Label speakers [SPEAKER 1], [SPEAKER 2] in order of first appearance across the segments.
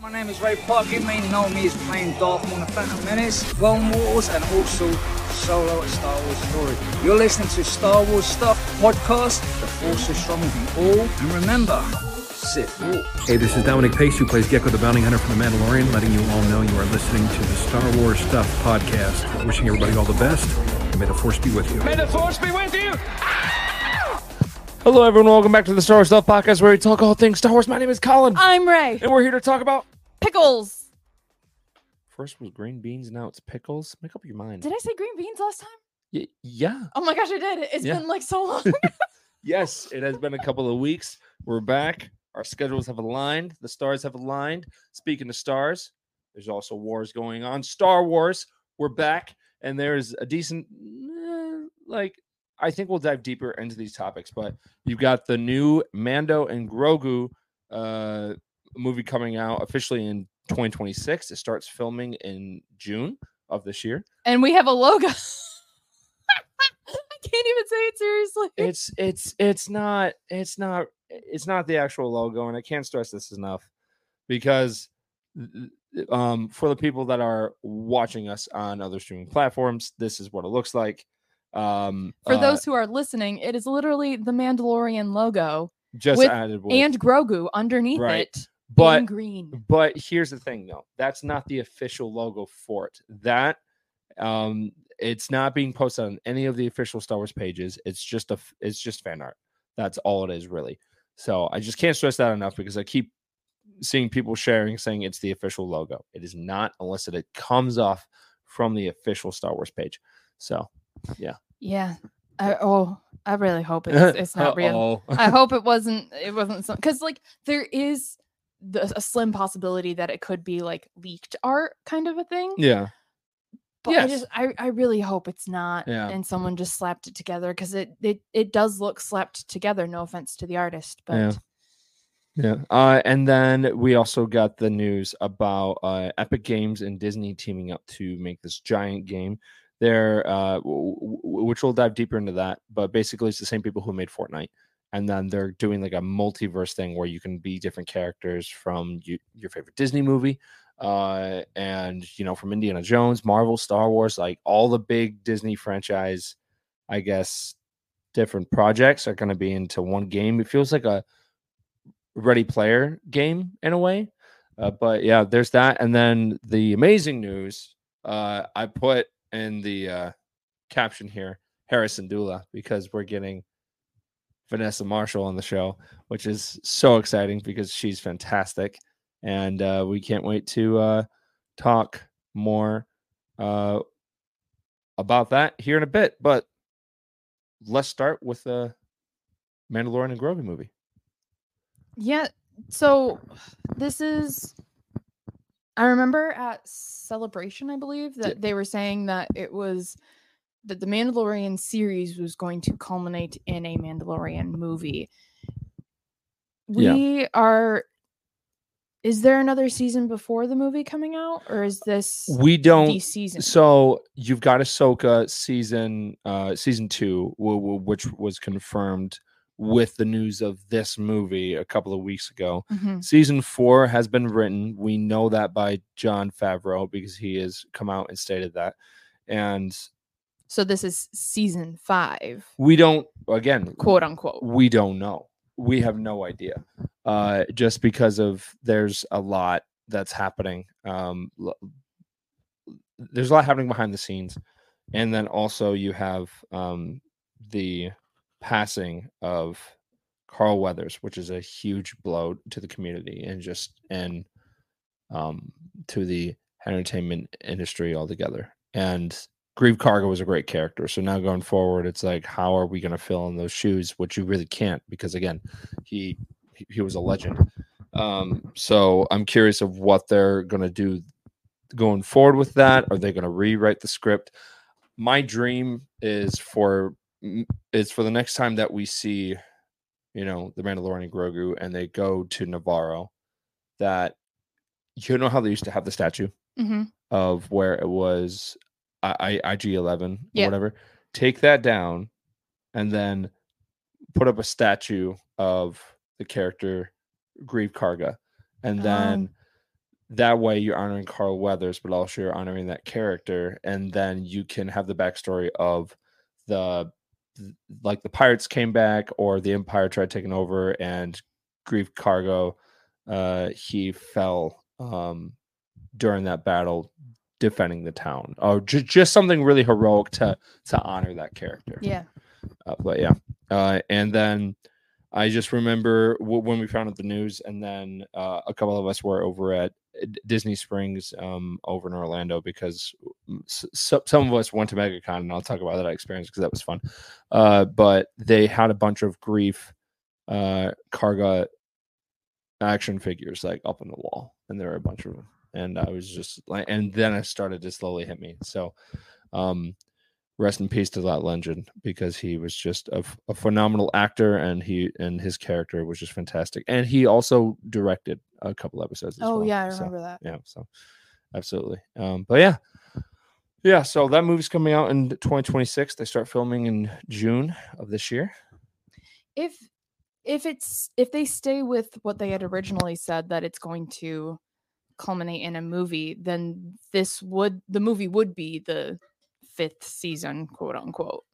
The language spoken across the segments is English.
[SPEAKER 1] My name is Ray Park. You may know me as playing Darth Maul in the Phantom Menace, Clone Wars, and also Solo: A Star Wars Story. You're listening to Star Wars Stuff podcast. The Force is strong with you all, and remember, Sith walk.
[SPEAKER 2] Hey, this is Dominic Pace, who plays Gekko the Bounty Hunter from The Mandalorian, letting you all know you are listening to the Star Wars Stuff podcast. Wishing everybody all the best, and may the Force be with you.
[SPEAKER 3] May the force be with you. Hello, everyone. Welcome back to the Star Wars Stuff Podcast, where we talk all things Star Wars. My name is Colin,
[SPEAKER 4] I'm Rae.
[SPEAKER 3] and we're here to talk about.
[SPEAKER 4] Pickles.
[SPEAKER 3] First was green beans, now it's pickles. Make up your mind.
[SPEAKER 4] Did I say green beans last time?
[SPEAKER 3] Y- yeah.
[SPEAKER 4] Oh my gosh, I did. It's
[SPEAKER 3] Yeah.
[SPEAKER 4] been like so long.
[SPEAKER 3] Yes, it has been a couple of weeks. We're back. Our schedules have aligned. The stars have aligned. Speaking of stars, there's also wars going on. Star Wars, we're back, and there's a decent, eh, like, I think we'll dive deeper into these topics. But you've got the new Mando and Grogu uh, movie coming out officially in 2026. It starts filming in June of this year.
[SPEAKER 4] and we have a logo. I can't even say it seriously.
[SPEAKER 3] it's it's it's not it's not it's not the actual logo and i can't stress this enough because th- th- um for the people that are watching us on other streaming platforms this is what it looks like um
[SPEAKER 4] For
[SPEAKER 3] uh,
[SPEAKER 4] those who are listening, it is literally the Mandalorian logo
[SPEAKER 3] just
[SPEAKER 4] with-
[SPEAKER 3] added with,
[SPEAKER 4] and Grogu underneath
[SPEAKER 3] Right.
[SPEAKER 4] it
[SPEAKER 3] but
[SPEAKER 4] in green.
[SPEAKER 3] but here's the thing though that's not the official logo for it that um it's not being posted on any of the official star wars pages it's just a it's just fan art that's all it is really so i just can't stress that enough because i keep seeing people sharing saying it's the official logo it is not unless it comes off from the official star wars page so
[SPEAKER 4] Yeah. Yeah. I, oh, I really hope it's, it's not real. I hope it wasn't. It wasn't because like there is the, a slim possibility that it could be like leaked art kind of a thing.
[SPEAKER 3] yeah
[SPEAKER 4] But I
[SPEAKER 3] Yes.
[SPEAKER 4] just I, I really hope it's not
[SPEAKER 3] Yeah.
[SPEAKER 4] and someone just slapped it together because it, it it does look slapped together. No offense to the artist, but
[SPEAKER 3] Yeah. Yeah. Uh, and then we also got the news about uh, Epic Games and Disney teaming up to make this giant game. There, uh, w- w- which we'll dive deeper into that. But basically, it's the same people who made Fortnite, and then they're doing like a multiverse thing where you can be different characters from you, your favorite Disney movie, uh, and you know from Indiana Jones, Marvel, Star Wars, like all the big Disney franchise, I guess, different projects are going to be into one game. It feels like a ready player game in a way. Uh, but yeah, there's that. And then the amazing news uh, I put in the uh, caption here Hera Syndulla because we're getting Vanessa Marshall on the show, which is so exciting because she's fantastic. And uh, we can't wait to uh, talk more uh, about that here in a bit. But let's start with the Mandalorian and Grogu movie.
[SPEAKER 4] yeah. So this is I remember at celebration, I believe, that they were saying that it was that the Mandalorian series was going to culminate in a Mandalorian movie.
[SPEAKER 3] Yeah.
[SPEAKER 4] We are is there another season before the movie coming out or is this
[SPEAKER 3] We don't
[SPEAKER 4] season?
[SPEAKER 3] So you've got Ahsoka season uh season two, which was confirmed with the news of this movie a couple of weeks ago.
[SPEAKER 4] Mhm.
[SPEAKER 3] Season four has been written. We know that by Jon Favreau because he has come out and stated that. And
[SPEAKER 4] So this is season five,
[SPEAKER 3] we don't again
[SPEAKER 4] quote unquote.
[SPEAKER 3] we don't know. We have no idea. Uh just because of there's a lot that's happening. Um there's a lot happening behind the scenes. And then also you have um the passing of Carl Weathers, which is a huge blow to the community and just and um to the entertainment industry altogether. And Greef Karga was a great character. So now going forward, it's like, how are we going to fill in those shoes? Which you really can't, because again, he he, was a legend. Um, so I'm curious of what they're going to do going forward with that. Are they going to rewrite the script? My dream is for is for the next time that we see, you know, the Mandalorian and Grogu, and they go to Nevarro, that you know how they used to have the statue
[SPEAKER 4] hmm
[SPEAKER 3] of where it was I, I IG eleven or whatever. Take that down, and then put up a statue of the character Greef Karga, and then
[SPEAKER 4] Um.
[SPEAKER 3] that way you're honoring Carl Weathers, but also you're honoring that character, and then you can have the backstory of the like the pirates came back or the empire tried taking over and Greef Karga uh he fell um during that battle defending the town. Or ju- just something really heroic to to honor that character.
[SPEAKER 4] Yeah.
[SPEAKER 3] uh, but yeah. Uh and then i just remember w- when we found out the news and then uh, a couple of us were over at disney springs um over in orlando because some of us went to megacon and i'll talk about that experience because that was fun. Uh but they had a bunch of Greef uh karga action figures like up on the wall and there were a bunch of them and i was just like and then I started to slowly hit me. So um rest in peace to that legend because he was just a phenomenal actor and he and his character was just fantastic. And he also directed a couple episodes as
[SPEAKER 4] Oh
[SPEAKER 3] well,
[SPEAKER 4] yeah, I
[SPEAKER 3] so,
[SPEAKER 4] remember that.
[SPEAKER 3] yeah so absolutely. Um but yeah. Yeah so that movie's coming out in 2026 they start filming in june of this year.
[SPEAKER 4] If if it's if they stay with what they had originally said that it's going to culminate in a movie, then this would the movie would be the fifth season, quote unquote.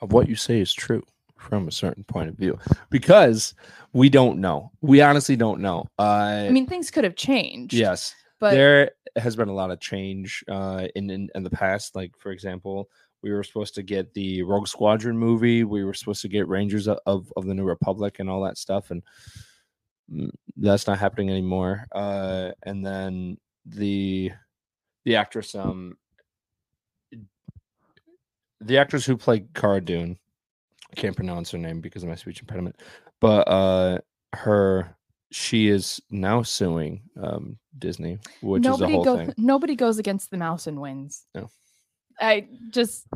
[SPEAKER 3] of what you say is true from a certain point of view because we don't know. We honestly don't know. Uh
[SPEAKER 4] I mean, things could have changed.
[SPEAKER 3] yes.
[SPEAKER 4] but
[SPEAKER 3] there has been a lot of change uh in, in in the past. Like for example we were supposed to get the rogue squadron movie. We were supposed to get rangers of of, the new republic and all that stuff. And that's not happening anymore uh and then the the actress um the actress who played Cara Dune I can't pronounce her name because of my speech impediment but uh her she is now suing um Disney which is a
[SPEAKER 4] nobody
[SPEAKER 3] whole
[SPEAKER 4] goes
[SPEAKER 3] thing
[SPEAKER 4] nobody goes against the mouse and wins.
[SPEAKER 3] No.
[SPEAKER 4] I just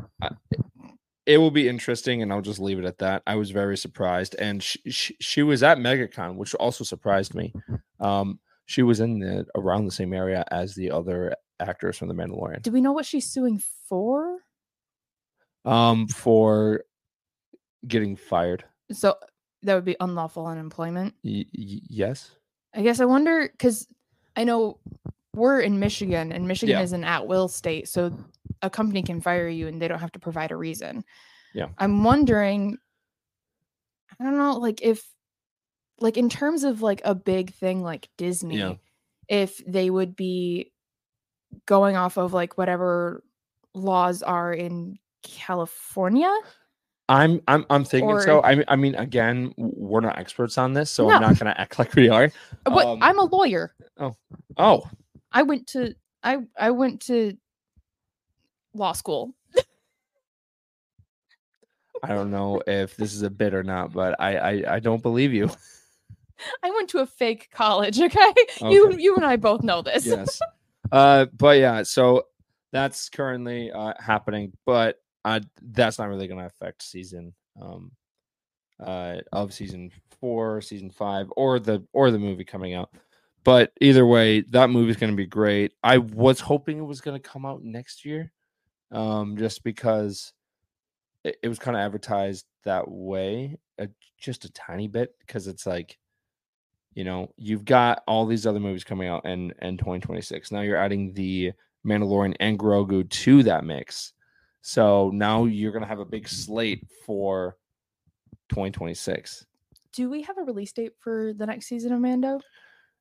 [SPEAKER 3] it will be interesting and i'll just leave it at that. I was very surprised and she, she, she was at megacon which also surprised me. Um she was in the around the same area as the other actors from the mandalorian.
[SPEAKER 4] Do we know what she's suing for?
[SPEAKER 3] um for getting fired.
[SPEAKER 4] So that would be unlawful unemployment.
[SPEAKER 3] y- y- yes.
[SPEAKER 4] I guess I wonder because I know we're in Michigan and Michigan
[SPEAKER 3] Yeah.
[SPEAKER 4] is an at will state. So a company can fire you and they don't have to provide a reason.
[SPEAKER 3] Yeah.
[SPEAKER 4] I'm wondering, I don't know, like if, like in terms of like a big thing like Disney, if they would be going off of like whatever laws are in California.
[SPEAKER 3] i'm i'm i'm thinking so i mean i mean again we're not experts on this so i'm not going to act like we are
[SPEAKER 4] But
[SPEAKER 3] Um,
[SPEAKER 4] I'm a lawyer.
[SPEAKER 3] Oh, oh
[SPEAKER 4] I went to I I went to law school.
[SPEAKER 3] i don't know if this is a bit or not but i i, I don't believe you
[SPEAKER 4] I went to a fake college, okay? You
[SPEAKER 3] Okay.
[SPEAKER 4] you and I both know this.
[SPEAKER 3] yes. Uh, but yeah, so that's currently uh, happening, but uh, that's not really going to affect season um, uh, of season four, season five, or the or the movie coming out. But either way, that movie is going to be great. I was hoping it was going to come out next year, um, just because it, it was kind of advertised that way, uh, just a tiny bit, because it's like you know you've got all these other movies coming out in in 2026 now you're adding the mandalorian and grogu to that mix so now you're gonna have a big slate for 2026
[SPEAKER 4] Do we have a release date for the next season of Mando?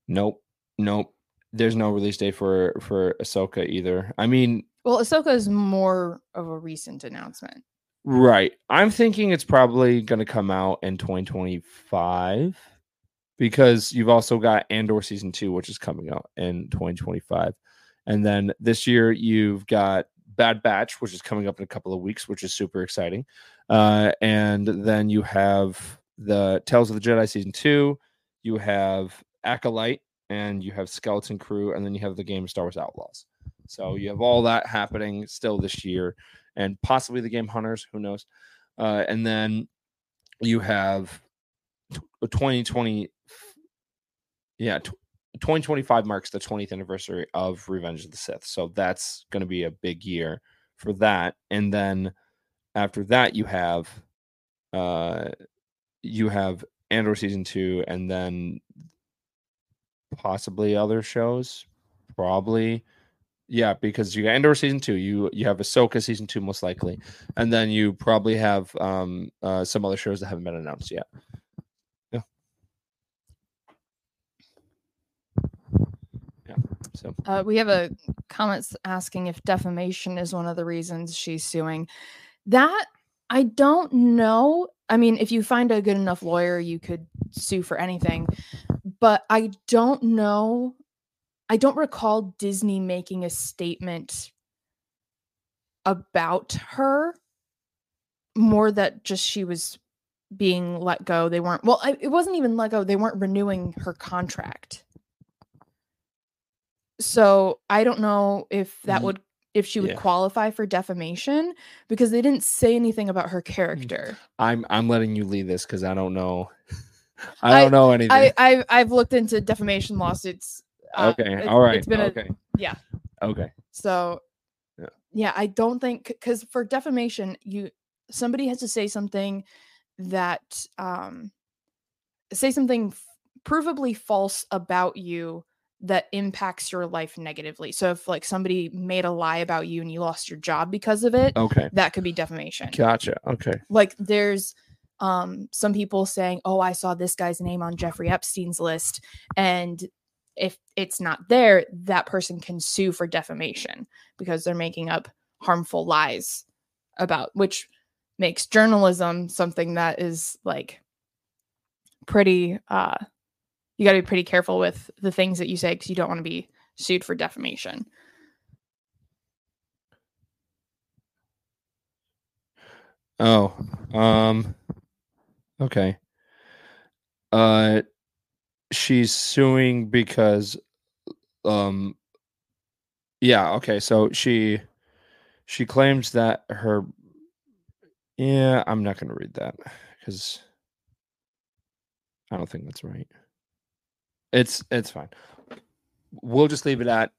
[SPEAKER 3] Nope nope there's no release date for for ahsoka either i mean
[SPEAKER 4] Well, Ahsoka is more of a recent announcement.
[SPEAKER 3] right i'm thinking it's probably gonna come out in 2025 because you've also got Andor season two, which is coming out in 2025. And then this year you've got Bad Batch, which is coming up in a couple of weeks, which is super exciting. Uh, and then you have the Tales of the Jedi season two, you have Acolyte, and you have Skeleton Crew, and then you have the game Star Wars Outlaws. So you have all that happening still this year, and possibly the game Hunters, who knows? Uh, and then you have 2020 yeah 2025 marks the 20th anniversary of revenge of the sith so that's going to be a big year for that and then after that you have uh you have andor season 2 and then possibly other shows. Probably. Yeah, because you got Andor season two, you you have Ahsoka season two most likely, and then you probably have um uh, some other shows that haven't been announced yet. Yeah. Yeah. So
[SPEAKER 4] Uh, we have a comments asking if defamation is one of the reasons she's suing. That I don't know. I mean, if you find a good enough lawyer, you could sue for anything. But I don't know. I don't recall Disney making a statement about her more that just she was being let go. They weren't, well, I, it wasn't even let go. They weren't renewing her contract. So I don't know if that
[SPEAKER 3] Ye-
[SPEAKER 4] would, if she would
[SPEAKER 3] yeah.
[SPEAKER 4] qualify for defamation because they didn't say anything about her mm. character.
[SPEAKER 3] I'm I'm letting you lead this because I don't know. I
[SPEAKER 4] I-
[SPEAKER 3] don't know anything.
[SPEAKER 4] I, I I've looked into defamation lawsuits. uh,
[SPEAKER 3] okay.
[SPEAKER 4] it-
[SPEAKER 3] All right.
[SPEAKER 4] It's been a,
[SPEAKER 3] okay.
[SPEAKER 4] yeah.
[SPEAKER 3] Okay.
[SPEAKER 4] So,
[SPEAKER 3] Yeah.
[SPEAKER 4] yeah, I don't think because for defamation, you somebody has to say something that um say something f- provably false about you that impacts your life negatively. So if like somebody made a lie about you and you lost your job because of it,
[SPEAKER 3] Okay.
[SPEAKER 4] that could be defamation.
[SPEAKER 3] Gotcha. Okay.
[SPEAKER 4] Like there's um some people saying, "Oh, I saw this guy's name on Jeffrey Epstein's list," and if it's not there, that person can sue for defamation because they're making up harmful lies about which makes journalism something that is like pretty uh you got to be pretty careful with the things that you say because you don't want to be sued for defamation.
[SPEAKER 3] Oh. Um. Okay. Uh, she's suing because, um. Yeah. Okay. So she, she claims that her. Yeah, I'm not going to read that because I don't think that's right. It's it's fine. We'll just leave it at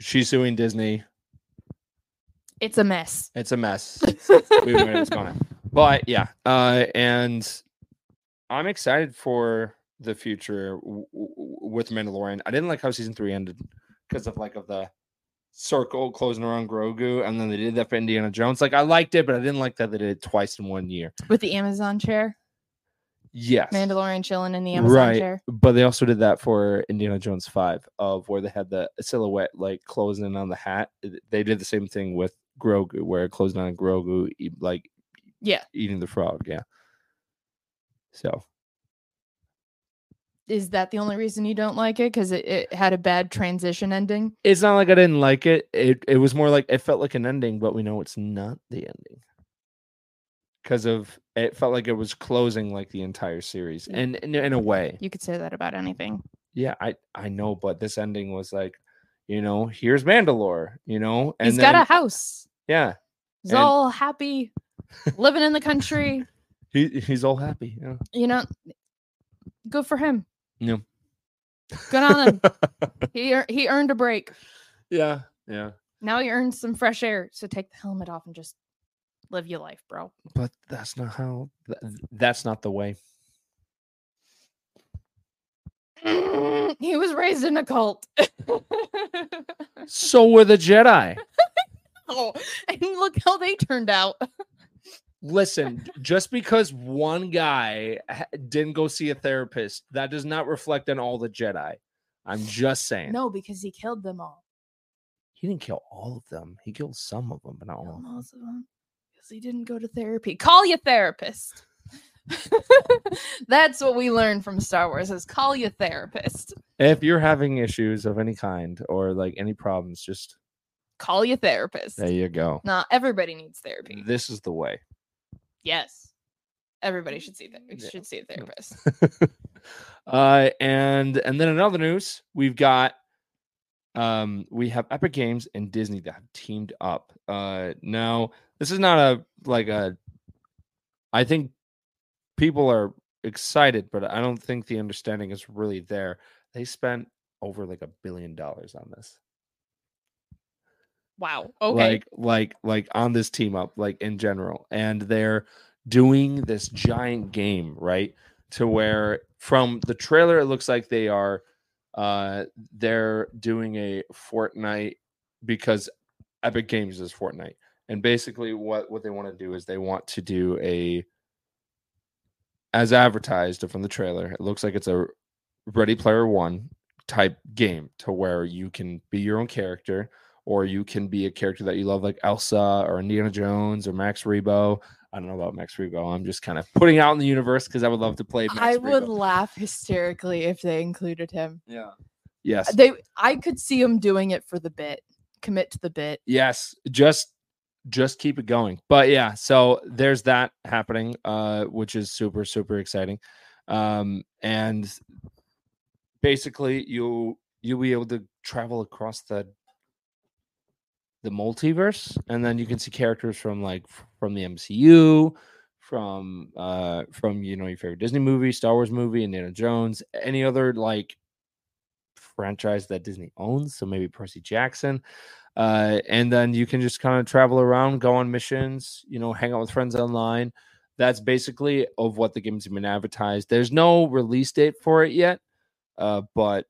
[SPEAKER 3] she's suing Disney.
[SPEAKER 4] It's a mess.
[SPEAKER 3] It's a mess. we knew it was gonna. But yeah, uh, and I'm excited for the future w- w- with Mandalorian. I didn't like how season three ended because of like of the circle closing around Grogu, and then they did that for Indiana Jones. Like I liked it, but I didn't like that they did it twice in one year.
[SPEAKER 4] With the Amazon chair,
[SPEAKER 3] Yes,
[SPEAKER 4] Mandalorian chilling in the Amazon
[SPEAKER 3] right.
[SPEAKER 4] chair.
[SPEAKER 3] But they also did that for Indiana Jones five, of where they had the silhouette like closing in on the hat. They did the same thing with Grogu, where it closed on Grogu, like
[SPEAKER 4] Yeah.
[SPEAKER 3] eating the frog. Yeah. So
[SPEAKER 4] Is that the only reason you don't like it? Because it, it had a bad transition ending.
[SPEAKER 3] it's not like I didn't like it. It it was more like it felt like an ending, but we know it's not the ending. Because of it felt like it was closing like the entire series. And in, in a way.
[SPEAKER 4] You could say that about anything.
[SPEAKER 3] Yeah, I I know, but this ending was like, you know, here's Mandalore, you know, and
[SPEAKER 4] He's
[SPEAKER 3] then,
[SPEAKER 4] got a house.
[SPEAKER 3] yeah,
[SPEAKER 4] He's
[SPEAKER 3] and-
[SPEAKER 4] all happy, living in the country.
[SPEAKER 3] he he's all happy. Yeah.
[SPEAKER 4] You know, good for him.
[SPEAKER 3] Yeah.
[SPEAKER 4] Good on him. he he earned a break.
[SPEAKER 3] yeah. Yeah.
[SPEAKER 4] Now he earns some fresh air. So take the helmet off and just live your life, bro.
[SPEAKER 3] But that's not how that's not the way.
[SPEAKER 4] he was raised in a cult.
[SPEAKER 3] So were the Jedi.
[SPEAKER 4] oh, and look how they turned out.
[SPEAKER 3] Listen, just because one guy didn't go see a therapist, that does not reflect on all the Jedi. I'm just saying.
[SPEAKER 4] No, because he killed them all.
[SPEAKER 3] He didn't kill all of them. He killed some of them, but not all. Of them.
[SPEAKER 4] most of them because he didn't go to therapy. Call your therapist. That's what we learned from Star Wars: is call your therapist.
[SPEAKER 3] If you're having issues of any kind or like any problems, just
[SPEAKER 4] Call your therapist.
[SPEAKER 3] there you go.
[SPEAKER 4] Nah, everybody needs therapy.
[SPEAKER 3] This is the way.
[SPEAKER 4] Yes, everybody should see that.
[SPEAKER 3] Yeah.
[SPEAKER 4] Should see a therapist.
[SPEAKER 3] uh and and then another news we've got um we have epic games and disney that have teamed up uh now this is not a like a i think people are excited but i don't think the understanding is really there they spent over like a billion dollars on this
[SPEAKER 4] Wow. Okay.
[SPEAKER 3] like like like on this team up like in general and they're doing this giant game right to where from the trailer it looks like they are Uh, they're doing a Fortnite because Epic Games is Fortnite, and basically what what they want to do is they want to do a as advertised from the trailer. It looks like it's a Ready Player One type game to where you can be your own character or you can be a character that you love like Elsa or Indiana Jones or Max Rebo. I don't know about Max Rebo. I'm just kind of putting out in the universe because I would love to play. Max
[SPEAKER 4] I would laugh hysterically if they included him.
[SPEAKER 3] Yeah. Yes.
[SPEAKER 4] They, I could see him doing it for the bit. Commit to the bit.
[SPEAKER 3] Yes. Just just keep it going. But yeah, so there's that happening, uh, which is super, super exciting. Um, and basically you you'll be able to travel across the the multiverse and then you can see characters from like from the MCU from uh from you know your favorite Disney movie, Star Wars movie, Indiana Jones, any other like franchise that Disney owns, so maybe Percy Jackson. Uh and then you can just kind of travel around, go on missions, you know, hang out with friends online. That's basically of what the game's been advertised. There's no release date for it yet. Uh but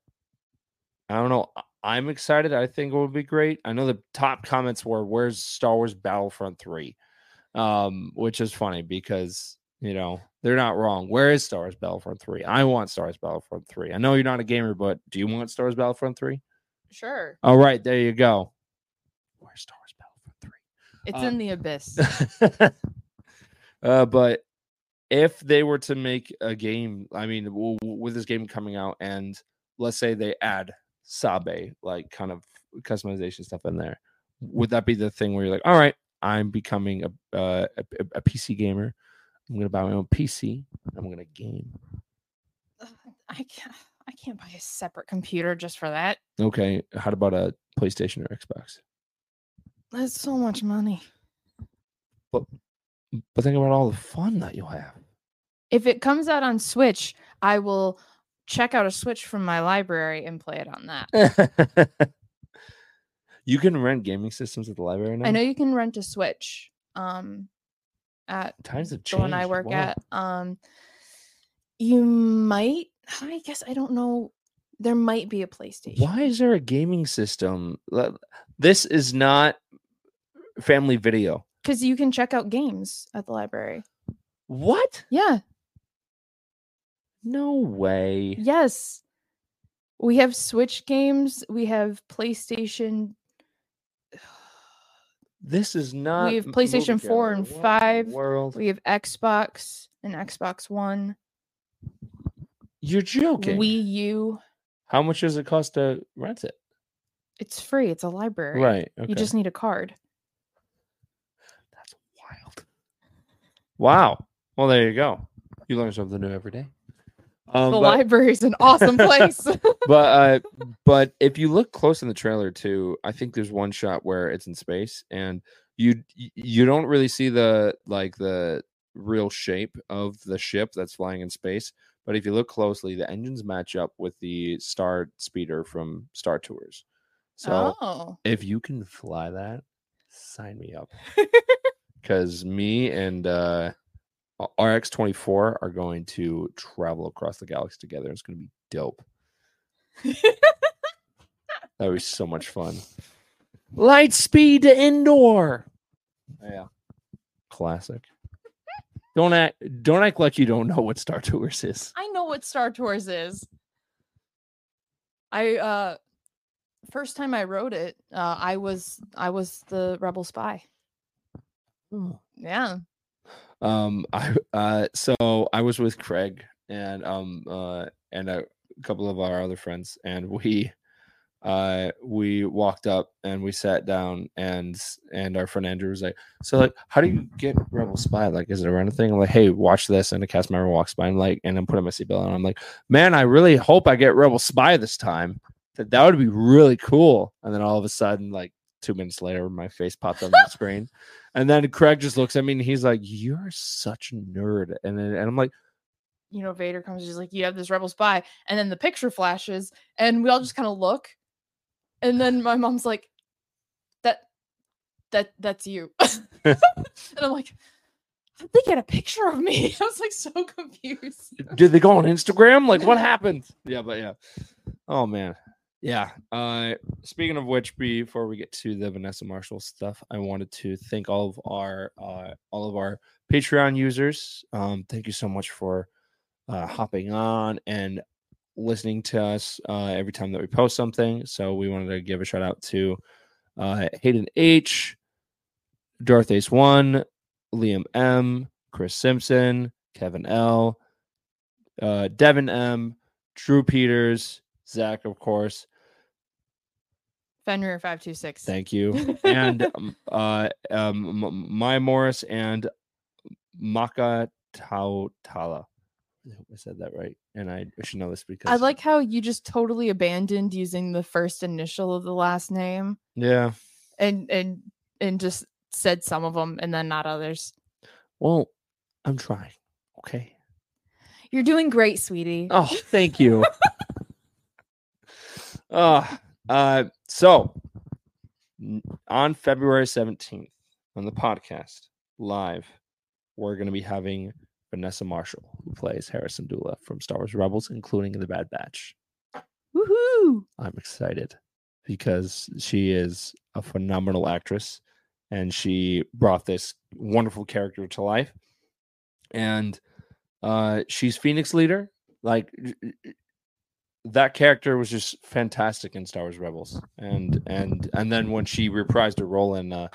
[SPEAKER 3] I don't know. I'm excited. I think it would be great. I know the top comments were, "Where's Star Wars Battlefront 3?" Um, which is funny because you know they're not wrong. Where is Star Wars Battlefront 3? I want Star Wars Battlefront 3. I know you're not a gamer, but do you want Star Wars Battlefront 3?
[SPEAKER 4] Sure.
[SPEAKER 3] All right, there you go. Where's Star Wars Battlefront 3?
[SPEAKER 4] It's
[SPEAKER 3] Um,
[SPEAKER 4] in the abyss.
[SPEAKER 3] uh, but if they were to make a game, I mean, with this game coming out, and let's say they add Sabe, like kind of customization stuff in there, would that be the thing where you're like, all right, I'm becoming a uh, a, a- PC gamer. I'm gonna buy my own PC. I'm gonna game.
[SPEAKER 4] I can't. I can't buy a separate computer just for that.
[SPEAKER 3] Okay, how about a PlayStation or Xbox?
[SPEAKER 4] That's so much money.
[SPEAKER 3] But but think about all the fun that you'll have.
[SPEAKER 4] If it comes out on Switch, I will check out a Switch from my library and play it on that.
[SPEAKER 3] you can rent gaming systems at the library now.
[SPEAKER 4] I know you can rent a Switch. Um, at
[SPEAKER 3] times have
[SPEAKER 4] the
[SPEAKER 3] changed.
[SPEAKER 4] one I work
[SPEAKER 3] Wow.
[SPEAKER 4] at. Um, you might. I guess I don't know. There might be a PlayStation.
[SPEAKER 3] Why is there a gaming system? This is not family video.
[SPEAKER 4] Because you can check out games at the library.
[SPEAKER 3] What?
[SPEAKER 4] Yeah.
[SPEAKER 3] No way.
[SPEAKER 4] Yes. We have Switch games. We have PlayStation.
[SPEAKER 3] This is not.
[SPEAKER 4] We
[SPEAKER 3] have
[SPEAKER 4] PlayStation 4 and
[SPEAKER 3] What
[SPEAKER 4] 5.
[SPEAKER 3] World.
[SPEAKER 4] We have Xbox and Xbox One.
[SPEAKER 3] You're joking.
[SPEAKER 4] Wii U.
[SPEAKER 3] How much does it cost to rent it?
[SPEAKER 4] It's free. It's a library.
[SPEAKER 3] Right. Okay.
[SPEAKER 4] You just need a card.
[SPEAKER 3] That's wild. Wow. Well, there you go. You learn something new every day. Um,
[SPEAKER 4] the
[SPEAKER 3] but-
[SPEAKER 4] library is an awesome place.
[SPEAKER 3] but uh but if you look close in the trailer too i think there's one shot where it's in space and you you don't really see the like the real shape of the ship that's flying in space but if you look closely the engines match up with the star speeder from star tours so
[SPEAKER 4] oh.
[SPEAKER 3] if you can fly that sign me up because me and uh rx24 are going to travel across the galaxy together it's going to be dope that would be so much fun. Light speed to Endor. Yeah. Classic. Don't act don't act like you don't know what Star Tours is.
[SPEAKER 4] I know what Star Tours is. I uh first time I wrote it, uh I was I was the rebel spy. Yeah.
[SPEAKER 3] Um I uh so I was with Craig and um uh and a couple of our other friends and we uh we walked up and we sat down and and our friend Andrew was like, So like how do you get Rebel Spy? Like is it a thing? I'm like, hey, watch this and a cast member walks by and like and I'm putting my seatbelt on. I'm like, man, I really hope I get Rebel Spy this time. That that would be really cool. And then all of a sudden, like two minutes later, my face popped on the screen. And then Craig just looks at me and he's like, You're such a nerd. And then and I'm like,
[SPEAKER 4] You know, Vader comes, he's like, You have this rebel spy. And then the picture flashes, and we all just kind of look. And then my mom's like, That that that's you. and I'm like, How'd they get a picture of me? I was like so confused.
[SPEAKER 3] Did they go on Instagram? Like what happened? Yeah, but yeah. Oh man. Yeah. Uh speaking of which, before we get to the Vanessa Marshall stuff, I wanted to thank all of our uh all of our Patreon users. Um, thank you so much for uh hopping on and listening to us uh every time that we post something. So we wanted to give a shout out to uh Hayden H, Darth Ace One, Liam M, Kris Simpson, Kevin L, uh Devin M, Drew Peters, Zac, of course.
[SPEAKER 4] Fenrir five two six.
[SPEAKER 3] Thank you. And um, uh, um, M- Maya Morriss and Maka Tautala. I hope I said that right. And I should know this because
[SPEAKER 4] I like how you just totally abandoned using the first initial of the last name
[SPEAKER 3] Yeah.
[SPEAKER 4] and and and just said some of them and then not others.
[SPEAKER 3] Well, I'm trying. Okay.
[SPEAKER 4] You're doing great, sweetie.
[SPEAKER 3] Oh, thank you. uh, uh, so on February 17th on the podcast live, we're going to be having Vanessa Marshall, who plays Hera Syndulla from Star Wars Rebels, including the Bad Batch.
[SPEAKER 4] Woohoo!
[SPEAKER 3] I'm excited because she is a phenomenal actress and she brought this wonderful character to life. And uh she's Phoenix leader. Like that character was just fantastic in Star Wars Rebels. And and and then when she reprised her role in uh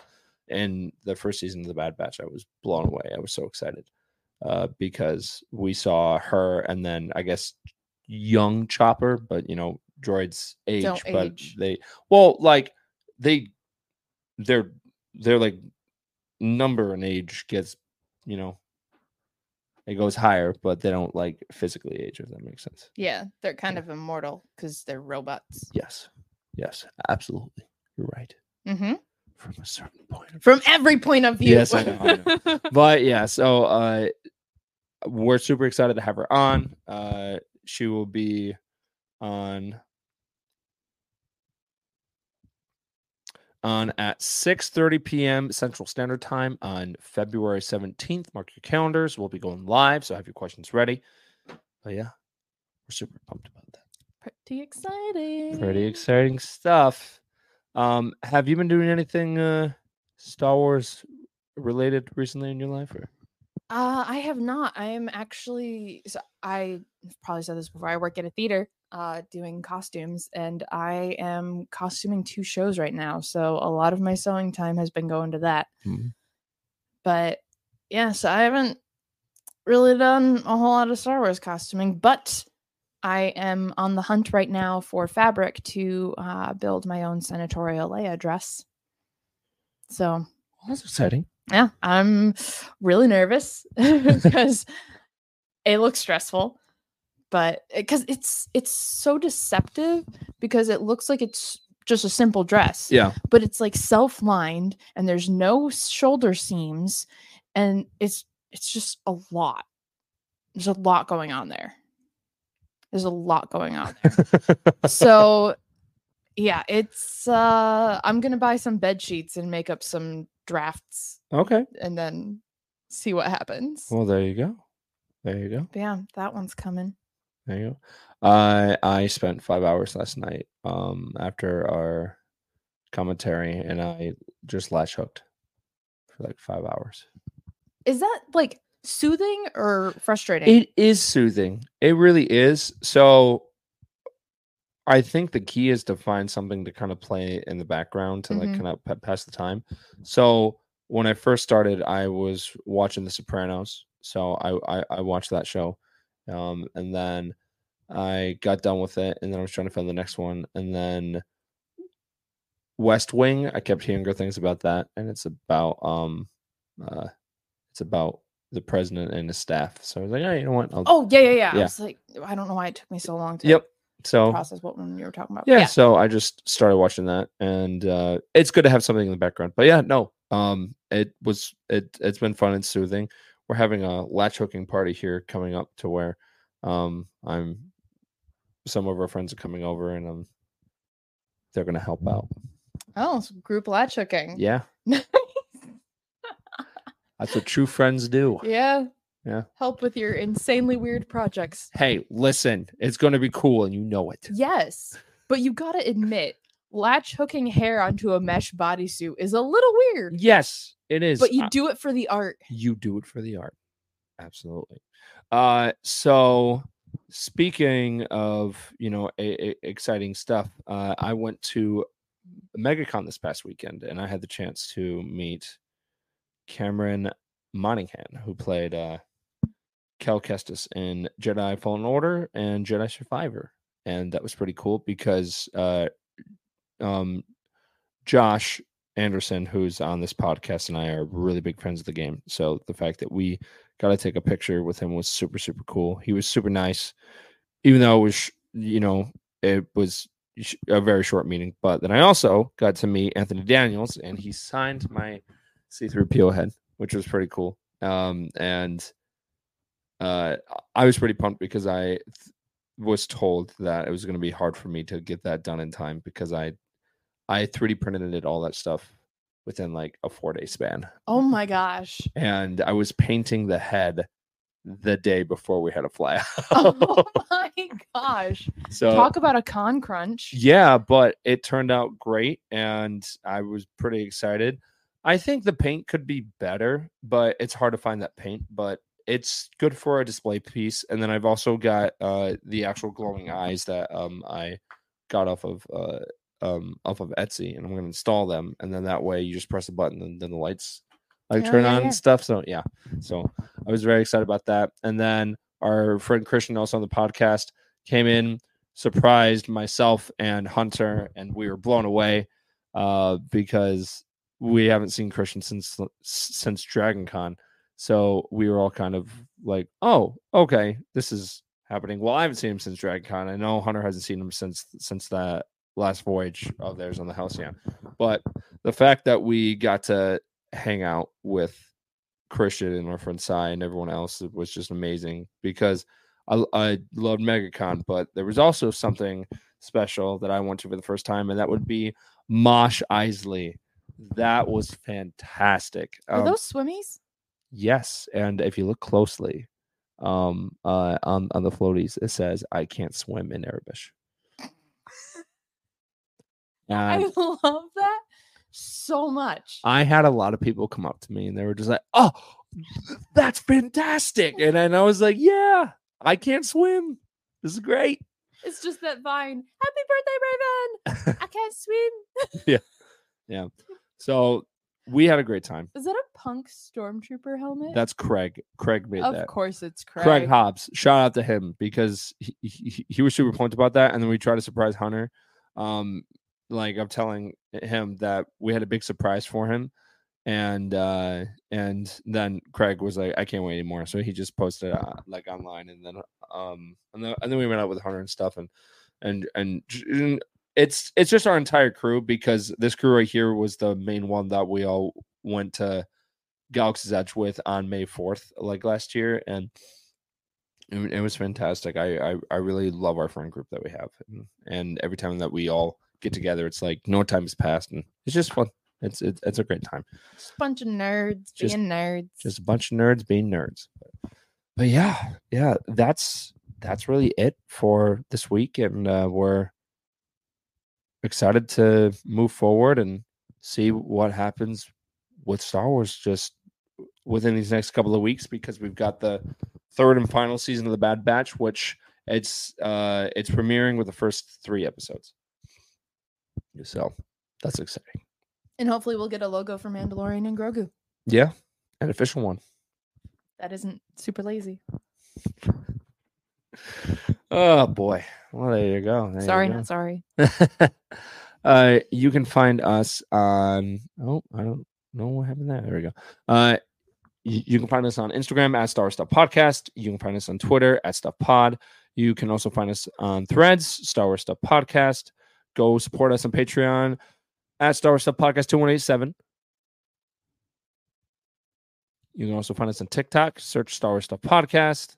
[SPEAKER 3] in the first season of the Bad Batch, I was blown away. I was so excited. Uh because we saw her and then I guess young chopper, but you know, droids age,
[SPEAKER 4] Don't
[SPEAKER 3] but
[SPEAKER 4] age.
[SPEAKER 3] they well, like they they're they're like number and age gets, you know, it goes higher, but they don't like physically age, if that makes sense.
[SPEAKER 4] Yeah, they're kind of immortal because they're robots.
[SPEAKER 3] Yes. Yes, absolutely. You're right.
[SPEAKER 4] hmm
[SPEAKER 3] From a certain point of
[SPEAKER 4] From every point of view.
[SPEAKER 3] Yes, I know, I but yeah, so uh we're super excited to have her on. Uh she will be on on at 6:30 p.m. Central Standard Time on February 17th. Mark your calendars. We'll be going live, so have your questions ready. But yeah, we're super pumped about that.
[SPEAKER 4] Pretty exciting.
[SPEAKER 3] Pretty exciting stuff. Um, have you been doing anything uh Star Wars related recently in your life or
[SPEAKER 4] Uh, I have not. I am actually. So I probably said this before. I work at a theater, uh, doing costumes, and I am costuming two shows right now. So a lot of my sewing time has been going to that.
[SPEAKER 3] Mhm.
[SPEAKER 4] But yeah, so I haven't really done a whole lot of Star Wars costuming, but I am on the hunt right now for fabric to uh, build my own senatorial Leia dress. So
[SPEAKER 3] that's exciting.
[SPEAKER 4] yeah, I'm really nervous because it looks stressful, but because it's it's so deceptive because it looks like it's just a simple dress,
[SPEAKER 3] Yeah.
[SPEAKER 4] but it's like self-lined and there's no shoulder seams, and it's it's just a lot. There's a lot going on there. There's a lot going on there. so yeah, it's uh I'm gonna buy some bed sheets and make up some drafts
[SPEAKER 3] okay.
[SPEAKER 4] and then see what happens.
[SPEAKER 3] Well, there you go. There you go.
[SPEAKER 4] But yeah, that one's coming.
[SPEAKER 3] There you go. I I spent five hours last night um after our commentary and I just latch hooked for like five hours.
[SPEAKER 4] Is that like soothing or frustrating?
[SPEAKER 3] It is soothing. It really is. So I think the key is to find something to kind of play in the background to like
[SPEAKER 4] Mhm.
[SPEAKER 3] kind of pa- pass the time. So when I first started, I was watching The Sopranos. So I I, I watched that show, um, and then I got done with it, and then I was trying to find the next one, and then West Wing. I kept hearing good things about that, and it's about um, uh, it's about the president and his staff. So I was like, oh, you know what? I'll,
[SPEAKER 4] oh yeah, yeah, yeah, I was like, I don't know why it took me so long to
[SPEAKER 3] yep. So
[SPEAKER 4] process what one you were talking about.
[SPEAKER 3] yeah, so I just started watching that, and uh, it's good to have something in the background. But yeah, no, um, it was it it's been fun and soothing. We're having a latch hooking party here coming up to where um, I'm some of our friends are coming over, and um, they're gonna help out.
[SPEAKER 4] Oh, group latch hooking.
[SPEAKER 3] Yeah, that's what true friends do.
[SPEAKER 4] Yeah.
[SPEAKER 3] Yeah.
[SPEAKER 4] help with your insanely weird projects.
[SPEAKER 3] Hey, listen, it's going to be cool, and you know it.
[SPEAKER 4] Yes, but you gotta admit, latch hooking hair onto a mesh bodysuit is a little weird.
[SPEAKER 3] Yes, it is.
[SPEAKER 4] But you
[SPEAKER 3] Uh,
[SPEAKER 4] do it for the art.
[SPEAKER 3] you do it for the art. Absolutely. Uh, so speaking of you know a, a- exciting stuff, uh, I went to MegaCon this past weekend, and I had the chance to meet Cameron Monaghan, who played uh, Cal Kestis in Jedi Fallen Order and Jedi Survivor, and that was pretty cool because uh, um, Josh Anderson, who's on this podcast, and I are really big friends of the game. So the fact that we got to take a picture with him was super, super cool. He was super nice, even though it was, you know, it was a very short meeting. But then I also got to meet Anthony Daniels, and he signed my C3PO head, which was pretty cool. Um, and uh, I was pretty pumped because I th- was told that it was going to be hard for me to get that done in time because I I 3D printed it all that stuff within like a four day span,
[SPEAKER 4] Oh my gosh.
[SPEAKER 3] and I was painting the head the day before we had a fly.
[SPEAKER 4] Oh my gosh.
[SPEAKER 3] so
[SPEAKER 4] Talk about a con crunch.
[SPEAKER 3] yeah, but it turned out great, and I was pretty excited. I think the paint could be better, but it's hard to find that paint. But it's good for a display piece. And then I've also got uh, the actual glowing eyes that um, I got off of uh, um, off of Etsy, and I'm going to install them. And then that way, you just press a button, and then the lights like
[SPEAKER 4] Oh,
[SPEAKER 3] turn
[SPEAKER 4] yeah,
[SPEAKER 3] on
[SPEAKER 4] yeah.
[SPEAKER 3] and stuff. So yeah, so I was very excited about that. And then our friend Christian, also on the podcast, came in, surprised myself and Hunter, and we were blown away uh, because we haven't seen Christian since since Dragon Con. So we were all kind of like, "Oh, okay, this is happening." Well, I haven't seen him since Dragon Con. I know Hunter hasn't seen him since since that last voyage of theirs on the Halcyon. But the fact that we got to hang out with Christian and our friend Cy and everyone else was just amazing because I, I loved MegaCon, but there was also something special that I went to for the first time, and that would be Mosh Eisley. That was fantastic.
[SPEAKER 4] Are
[SPEAKER 3] Um,
[SPEAKER 4] those swimmies?
[SPEAKER 3] yes, and if you look closely, um, uh, on on the floaties, it says "I can't swim" in Arabic.
[SPEAKER 4] I love that so much.
[SPEAKER 3] I had a lot of people come up to me and they were just like, "Oh, that's fantastic!" And then I was like, "Yeah, I can't swim. This is great."
[SPEAKER 4] It's just that vine. Happy birthday, Raven! I can't swim. Yeah, yeah.
[SPEAKER 3] So we had a great time.
[SPEAKER 4] Is that a punk stormtrooper helmet?
[SPEAKER 3] That's Craig. Craig made
[SPEAKER 4] of
[SPEAKER 3] that.
[SPEAKER 4] Of course it's Craig.
[SPEAKER 3] Craig Hobbs. Shout out to him because he, he, he was super pumped about that. And then we tried to surprise Hunter. Um, like I'm telling him that we had a big surprise for him. And uh and then Craig was like, I can't wait anymore. So he just posted uh, like online and then um and then and then we went out with Hunter and stuff and and and and it's it's just our entire crew because this crew right here was the main one that we all went to Galaxy's Edge with on May 4th, like last year, and it, was fantastic. I, I I really love our friend group that we have, and every time that we all get together, it's like no time has passed, and it's just fun. It's it's, it's a great time.
[SPEAKER 4] Just a bunch of nerds
[SPEAKER 3] Just-
[SPEAKER 4] being nerds.
[SPEAKER 3] Just a bunch of nerds being nerds. But, but yeah, yeah, that's that's really it for this week, and uh, we're excited to move forward and see what happens with Star Wars just within these next couple of weeks because we've got the third and final season of the Bad Batch, which it's uh it's premiering with the first three episodes. So that's exciting.
[SPEAKER 4] and hopefully we'll get a logo for Mandalorian and Grogu.
[SPEAKER 3] Yeah, an official one.
[SPEAKER 4] That isn't super lazy.
[SPEAKER 3] Oh boy. Well, there you go. There you
[SPEAKER 4] sorry,
[SPEAKER 3] go.
[SPEAKER 4] not sorry.
[SPEAKER 3] uh, you can find us on. Oh, I don't know what happened there. There we go. Uh, you, you can find us on Instagram at Star Wars Stuff Podcast. You can find us on Twitter at Stuff Pod. You can also find us on Threads, Star Wars Stuff Podcast. Go support us on Patreon at Star Wars Stuff Podcast two one eight seven. You can also find us on TikTok. Search Star Wars Stuff Podcast,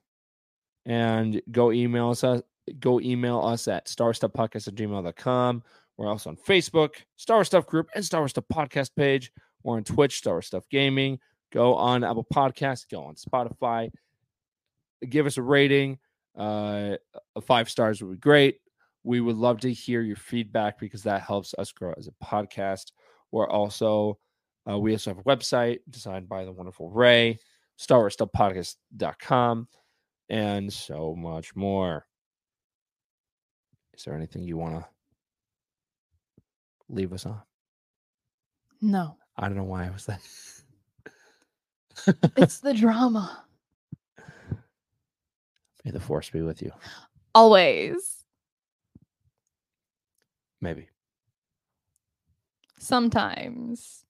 [SPEAKER 3] and go email us. uh, Go email us at starstuffpodcast at gmail.com. We're also on Facebook, Star Wars Stuff Group, and Star Wars Stuff Podcast page. We're on Twitch, Star Wars Stuff Gaming. Go on Apple Podcasts, go on Spotify, give us a rating. Uh, five stars would be great. We would love to hear your feedback because that helps us grow as a podcast. We're also uh, we also have a website designed by the wonderful Rae, Star Wars Stuff Podcast.com, and so much more. Is there anything you want to leave us on?
[SPEAKER 4] No,
[SPEAKER 3] I don't know why I was that.
[SPEAKER 4] it's the drama.
[SPEAKER 3] May the force be with you.
[SPEAKER 4] Always.
[SPEAKER 3] Maybe.
[SPEAKER 4] Sometimes.